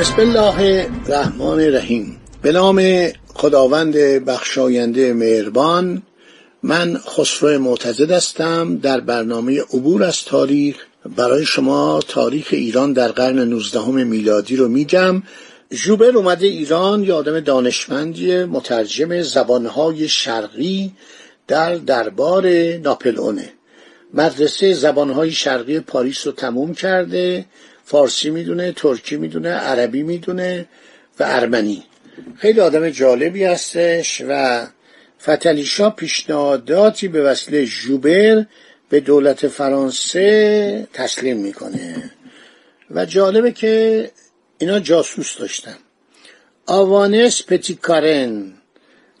بسم الله الرحمن الرحیم. به نام خداوند بخشاینده مهربان من خسرو معتزد هستم در برنامه عبور از تاریخ برای شما تاریخ ایران در قرن 19 میلادی رو میگم. ژوبر اومده ایران یه آدم دانشمندی مترجم زبانهای شرقی در دربار ناپلئونه. مدرسه زبانهای شرقی پاریس رو تموم کرده. فارسی می‌دونه ترکی می‌دونه عربی می‌دونه و ارمنی. خیلی آدم جالبی هستش و فتلیشا پیشنهاداتی به وسیله ژوبر به دولت فرانسه تسلیم می‌کنه. و جالبه که اینا جاسوس داشتن. آوانس پتیکارن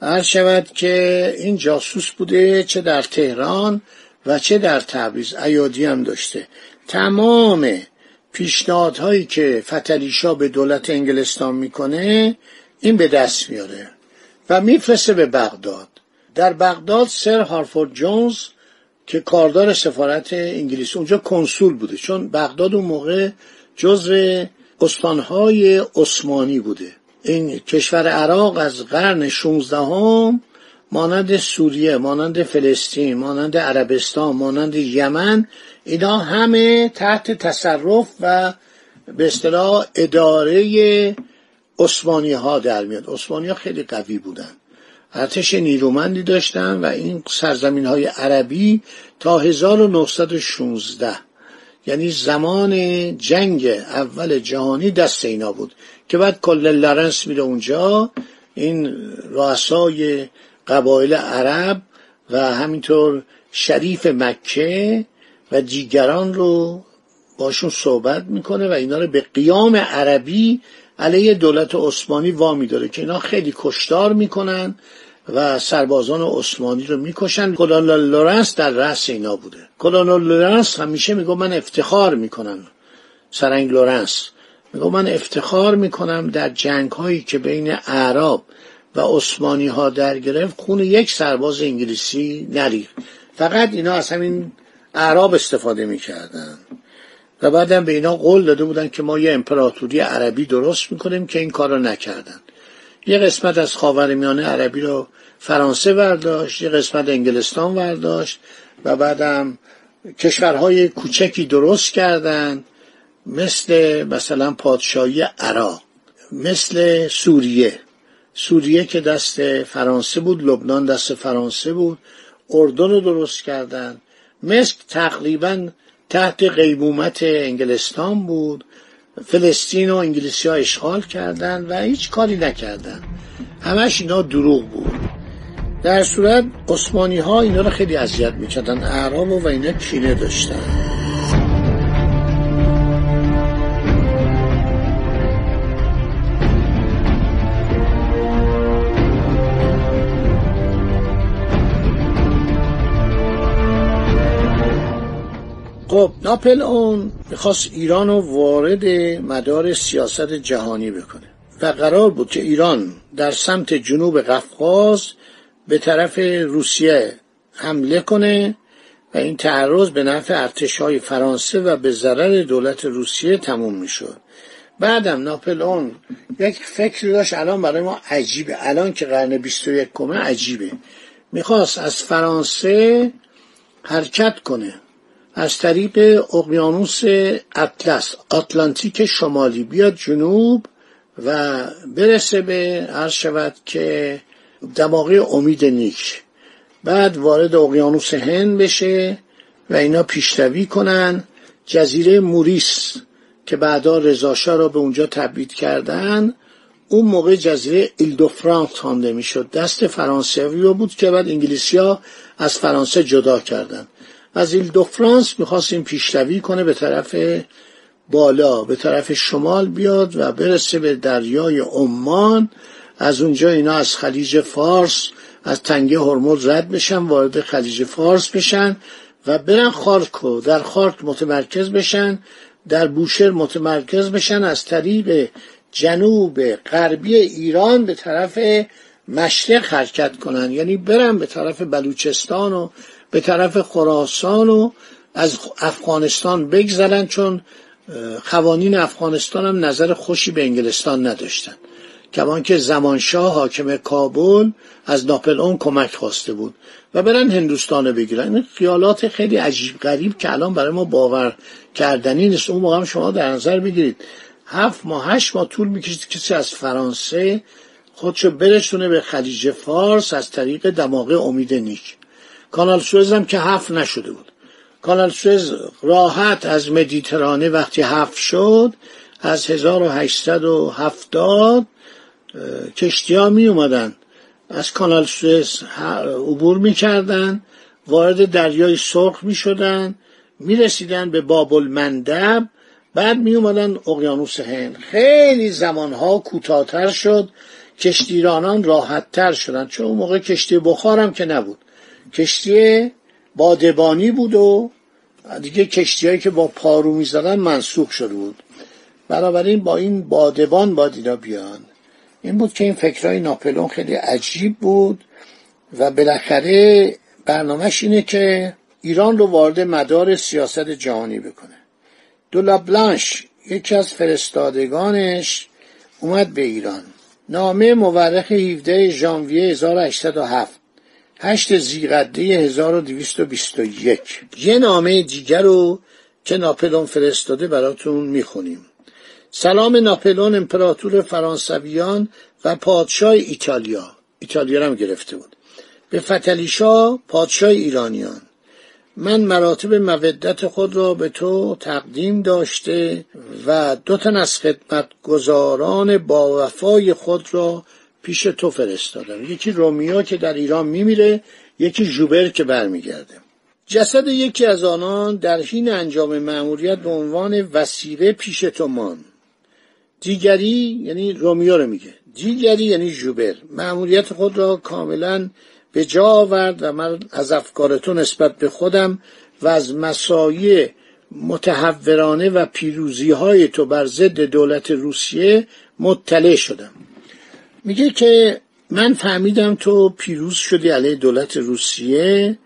هر شود که این جاسوس بوده چه در تهران و چه در تبریز. ایادی هم داشته. تمام پیشنهادهایی که فتلیشا به دولت انگلستان می‌کنه این به دست میاره و میفرسته به بغداد. در بغداد سر هارفورد جونز که کاردار سفارت انگلیس اونجا کنسول بوده چون بغداد اون موقع جزو استانهای عثمانی بوده. این کشور عراق از قرن 16 هم مانند سوریه مانند فلسطین مانند عربستان مانند یمن اینا همه تحت تصرف و به اصطلاح اداره عثمانی ها در میاد. عثمانی ها خیلی قوی بودن. ارتش نیرومندی داشتن و این سرزمین های عربی تا 1916 یعنی زمان جنگ اول جهانی دست اینا بود. که بعد کلنل لورنس میره اونجا. این رؤسای قبایل عرب و همینطور شریف مکه و دیگران رو باشون صحبت می‌کنه و اینا رو به قیام عربی علیه دولت عثمانی وامی داره که اینا خیلی کشتار می‌کنن و سربازان عثمانی رو می‌کشن. کلنل لورنس در رأس اینا بوده. کلنل لورنس همیشه میگه من افتخار می‌کنم. سرنگ لورنس میگه من افتخار می‌کنم در جنگ هایی که بین اعراب و عثمانی ها در گرفت خون یک سرباز انگلیسی نریخت فقط اینا از همین اعراب استفاده می‌کردن. و بعدم به اینا قول داده بودن که ما یه امپراتوری عربی درست می‌کنیم که این کار نکردن. یه قسمت از خاورمیانه عربی رو فرانسه برداشت یه قسمت انگلستان برداشت و بعدم کشورهای کوچکی درست کردن مثل مثلا پادشاهی عراق مثل سوریه. سوریه که دست فرانسه بود لبنان دست فرانسه بود. اردن رو درست کردن. مصر تقریبا تحت قیمومت انگلستان بود. فلسطین و انگلیسی ها اشغال کردن و هیچ کاری نکردن. همش اینا دروغ بود. در صورت عثمانی ها اینا رو خیلی اذیت می‌کردن. اعراب و اینا کینه داشتن. خب ناپلئون می‌خواست ایران رو وارد مدار سیاست جهانی بکنه و قرار بود که ایران در سمت جنوب قفقاز به طرف روسیه حمله کنه و این تعرض به نفع ارتشای فرانسه و به ضرر دولت روسیه تموم می‌شد. بعدم ناپلئون یک فکر داشت الان برای ما عجیبه. الان که قرن 21 کمه عجیبه. می‌خواست از فرانسه حرکت کنه. از طریق اقیانوس اطلس آتلانتیک شمالی. بیاد جنوب و برسه به عرض شود که دماغی امید نیک. بعد وارد اقیانوس هند بشه و اینا پیشروی کنن. جزیره موریس که بعدا رضاشاه را به اونجا تبعید کردن اون موقع جزیره ایلدوفرانس خوانده می‌شد. دست فرانسوی بود که بعد انگلیسیا از فرانسه جدا کردن. از ایل دو فرانس می‌خواست این پیشروی کنه به طرف بالا به طرف شمال بیاد و برسه به دریای عمان. از اونجا اینا از خلیج فارس از تنگه هرمز رد بشن وارد خلیج فارس بشن و برن خارکو. در خارک متمرکز بشن در بوشهر متمرکز بشن از طریق جنوب غربی ایران به طرف مشرق حرکت کنن. یعنی برن به طرف بلوچستان و به طرف خراسان و از افغانستان بگذرن چون قوانین افغانستان هم نظر خوشی به انگلستان نداشتن. کمان که زمانشاه حاکم کابل از ناپل کمک خواسته بود و برن هندوستان بگیرن. این خیالات خیلی عجیب غریب که الان برای ما باور کردنی نیست. اون موقع هم شما در نظر بگیرید. هفت ماه هشت ماه طول می‌کشید کسی از فرانسه خودشو برسونه به خلیج فارس از طریق دماغه امید نیک. کانال سوئز هم که هفت نشده بود. کانال سوئز راحت از مدیترانه وقتی هفت شد از 1870 کشتی ها می اومدن. از کانال سوئز عبور می کردن وارد دریای سرخ می شدن می رسیدن به بابل مندب بعد می اومدن اقیانوس هند. خیلی زمانها کوتاهتر شد کشتیرانان راحتتر شدن. چون اون موقع کشتی بخارم که نبود. کشتی بادبانی بود و دیگه کشتیهایی که با پارو می‌زدن منسوخ شده بود. بنابراین با این بادبان باید اینا بیان. این بود که این فکرهای ناپلون خیلی عجیب بود و بالاخره برنامهش اینه که ایران رو وارد مدار سیاست جهانی بکنه. دولا بلانش یکی از فرستادگانش اومد به ایران. نامه مورخ 17 ژانویه 1807 8 زیقده 1221 یه نامه دیگر رو که ناپلون فرستاده براتون می‌خونیم. سلام ناپلون امپراتور فرانسویان و پادشاه ایتالیا. ایتالیا هم گرفته بود. به فتلیشا پادشاه ایرانیان. من مراتب مودت خود را به تو تقدیم داشته و دو تن از خدمتگزاران با وفای خود را پیش تو فرستادم. یکی رومیا که در ایران میمیره یکی جوبر که برمیگرده. جسد یکی از آنان در حین انجام مأموریت به عنوان وسیله پیش تو مان دیگری یعنی رومیو رو میگه. دیگری یعنی جوبر مأموریت خود را کاملا به جا آورد و من از افکار تو نسبت به خودم و از مسایی متحورانه و پیروزی های تو بر ضد دولت روسیه مطلع شدم. میگه که من فهمیدم تو پیروز شدی علیه دولت روسیه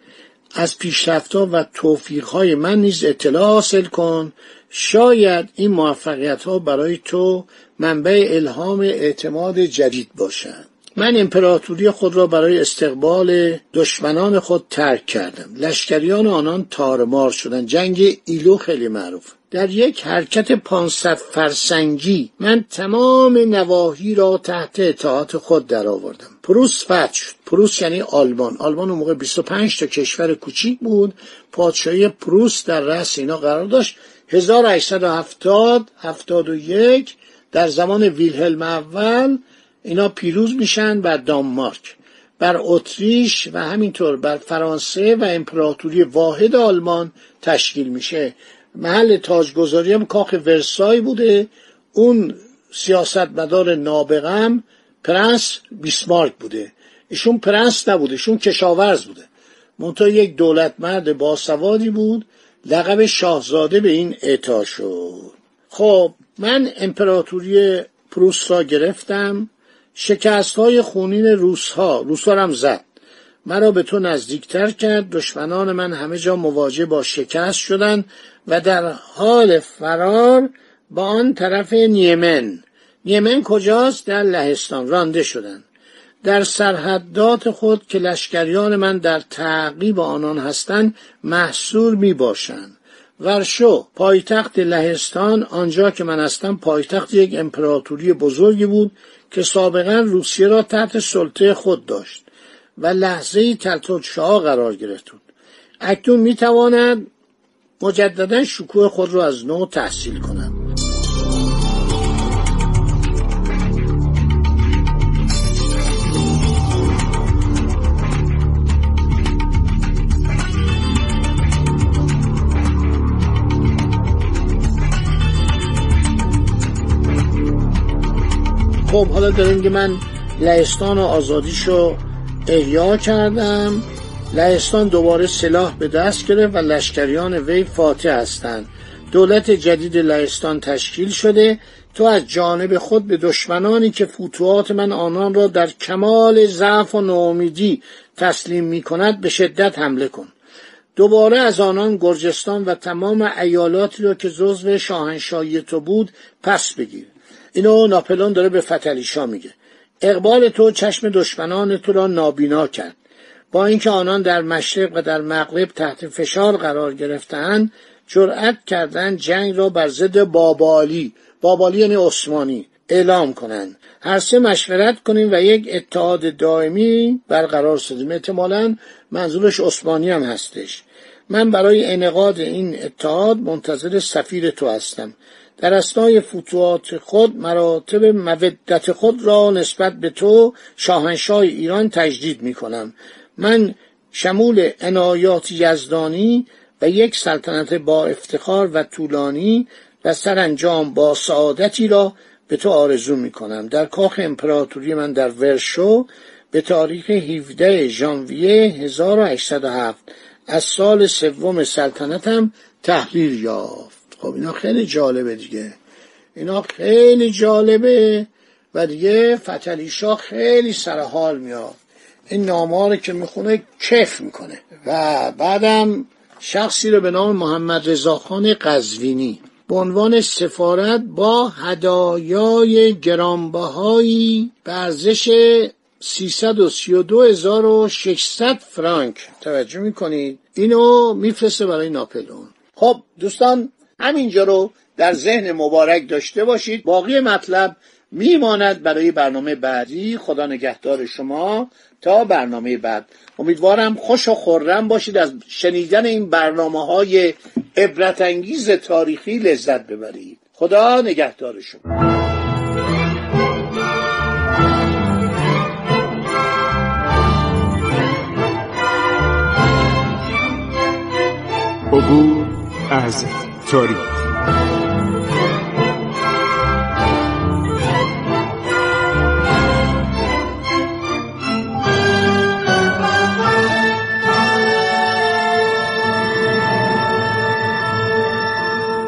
از پیشرفتها و توفیقهای من نیز اطلاع حاصل کن. شاید این موفقیت ها برای تو منبع الهام اعتماد جدید باشد من امپراتوری خود را برای استقبال دشمنان خود ترک کردم. لشکریان آنان تارمار شدند جنگ ایلو خیلی معروف. در یک حرکت پانصد فرسنگی من تمام نواحی را تحت اطاعت خود درآوردم پروس فتح شد. پروس یعنی آلمان. آلمان اون موقع 25 تا کشور کوچیک بود. پادشاهی پروس در رأس اینا قرار داشت. 1870 71 در زمان ویلهلم اول اینا پیروز میشن بر دانمارک. بر اتریش و همینطور بر فرانسه و امپراتوری واحد آلمان تشکیل میشه. محل تاجگذاری هم کاخ ورسای بوده. اون سیاستمدار نابغم پرنس بیسمارک بوده. ایشون پرنس نبوده ایشون کشاورز بوده. منتها یک دولت مرد باسوادی بود. لقب شاهزاده به این اعطا شد. خب من امپراتوری پروس را گرفتم. شکست های خونین روس ها روس هم زد. مرا به تو نزدیکتر کرد. دشمنان من همه جا مواجه با شکست شدند و در حال فرار با آن طرف نیمن نیمن کجاست؟ در لهستان. رانده شدند در سرحدات خود که لشکریان من در تعقیب آنان هستند محصور می باشند. ورشو پایتخت لهستان آنجا که من هستم پایتخت یک امپراتوری بزرگی بود که سابقا روسیه را تحت سلطه خود داشت و لحظه شاه قرار گرفت. بود اکنون می‌تواند مجددا شکوه خود را از نو تحصیل کنم. خب حالا داریم که من لهستان آزادیشو احیا کردم لهستان دوباره سلاح به دست گرفت و لشکریان وی فاتح هستند. دولت جدید لهستان تشکیل شده تو از جانب خود به دشمنانی که فتوحات من آنان را در کمال ضعف و ناامیدی تسلیم می کند به شدت حمله کن. دوباره از آنان گرجستان و تمام ایالاتی را که جزو شاهنشاهی تو بود پس بگیر. اینو ناپلون داره به فتلیشا میگه. اقبال تو چشم دشمنان تو را نابینا کرد. با اینکه آنان در مشرق و در مغرب تحت فشار قرار گرفتهاند جرأت کردند جنگ را بر ضد بابالی بابالی یعنی عثمانی اعلام کنند. هر سه مشورت کنیم و یک اتحاد دائمی برقرار سازیم. احتمالا منظورش عثمانی هم هستش. من برای انعقاد این اتحاد منتظر سفیر تو هستم. در اسنای فتوحات خود مراتب مودت خود را نسبت به تو شاهنشاه ایران تجدید می کنم من شمول عنایات یزدانی و یک سلطنت با افتخار و طولانی و سرانجام با سعادتی را به تو آرزو می کنم در کاخ امپراتوری من در ورشو به تاریخ 17 ژانویه 1807 از سال سوم سلطنتم تحلیل یافت. خب اینا خیلی جالبه دیگه. اینا خیلی جالبه و دیگه فتلیشا خیلی سرحال میاد این نامه که می‌خونه کف می‌کنه. و بعدم شخصی رو به نام محمد رضاخان قزوینی. به عنوان سفارت با هدایای گرانبهایی به ارزش 332600 فرانک. توجه می‌کنید؟ اینو میفرسته برای ناپلون خب دوستان همینجا رو در ذهن مبارک داشته باشید. باقی مطلب میماند برای برنامه بعدی. خدا نگهدار شما تا برنامه بعد. امیدوارم خوش و خورم باشید از شنیدن این برنامه های عبرت انگیز تاریخی لذت ببرید. خدا نگهدار شما. عبور از تاریخ.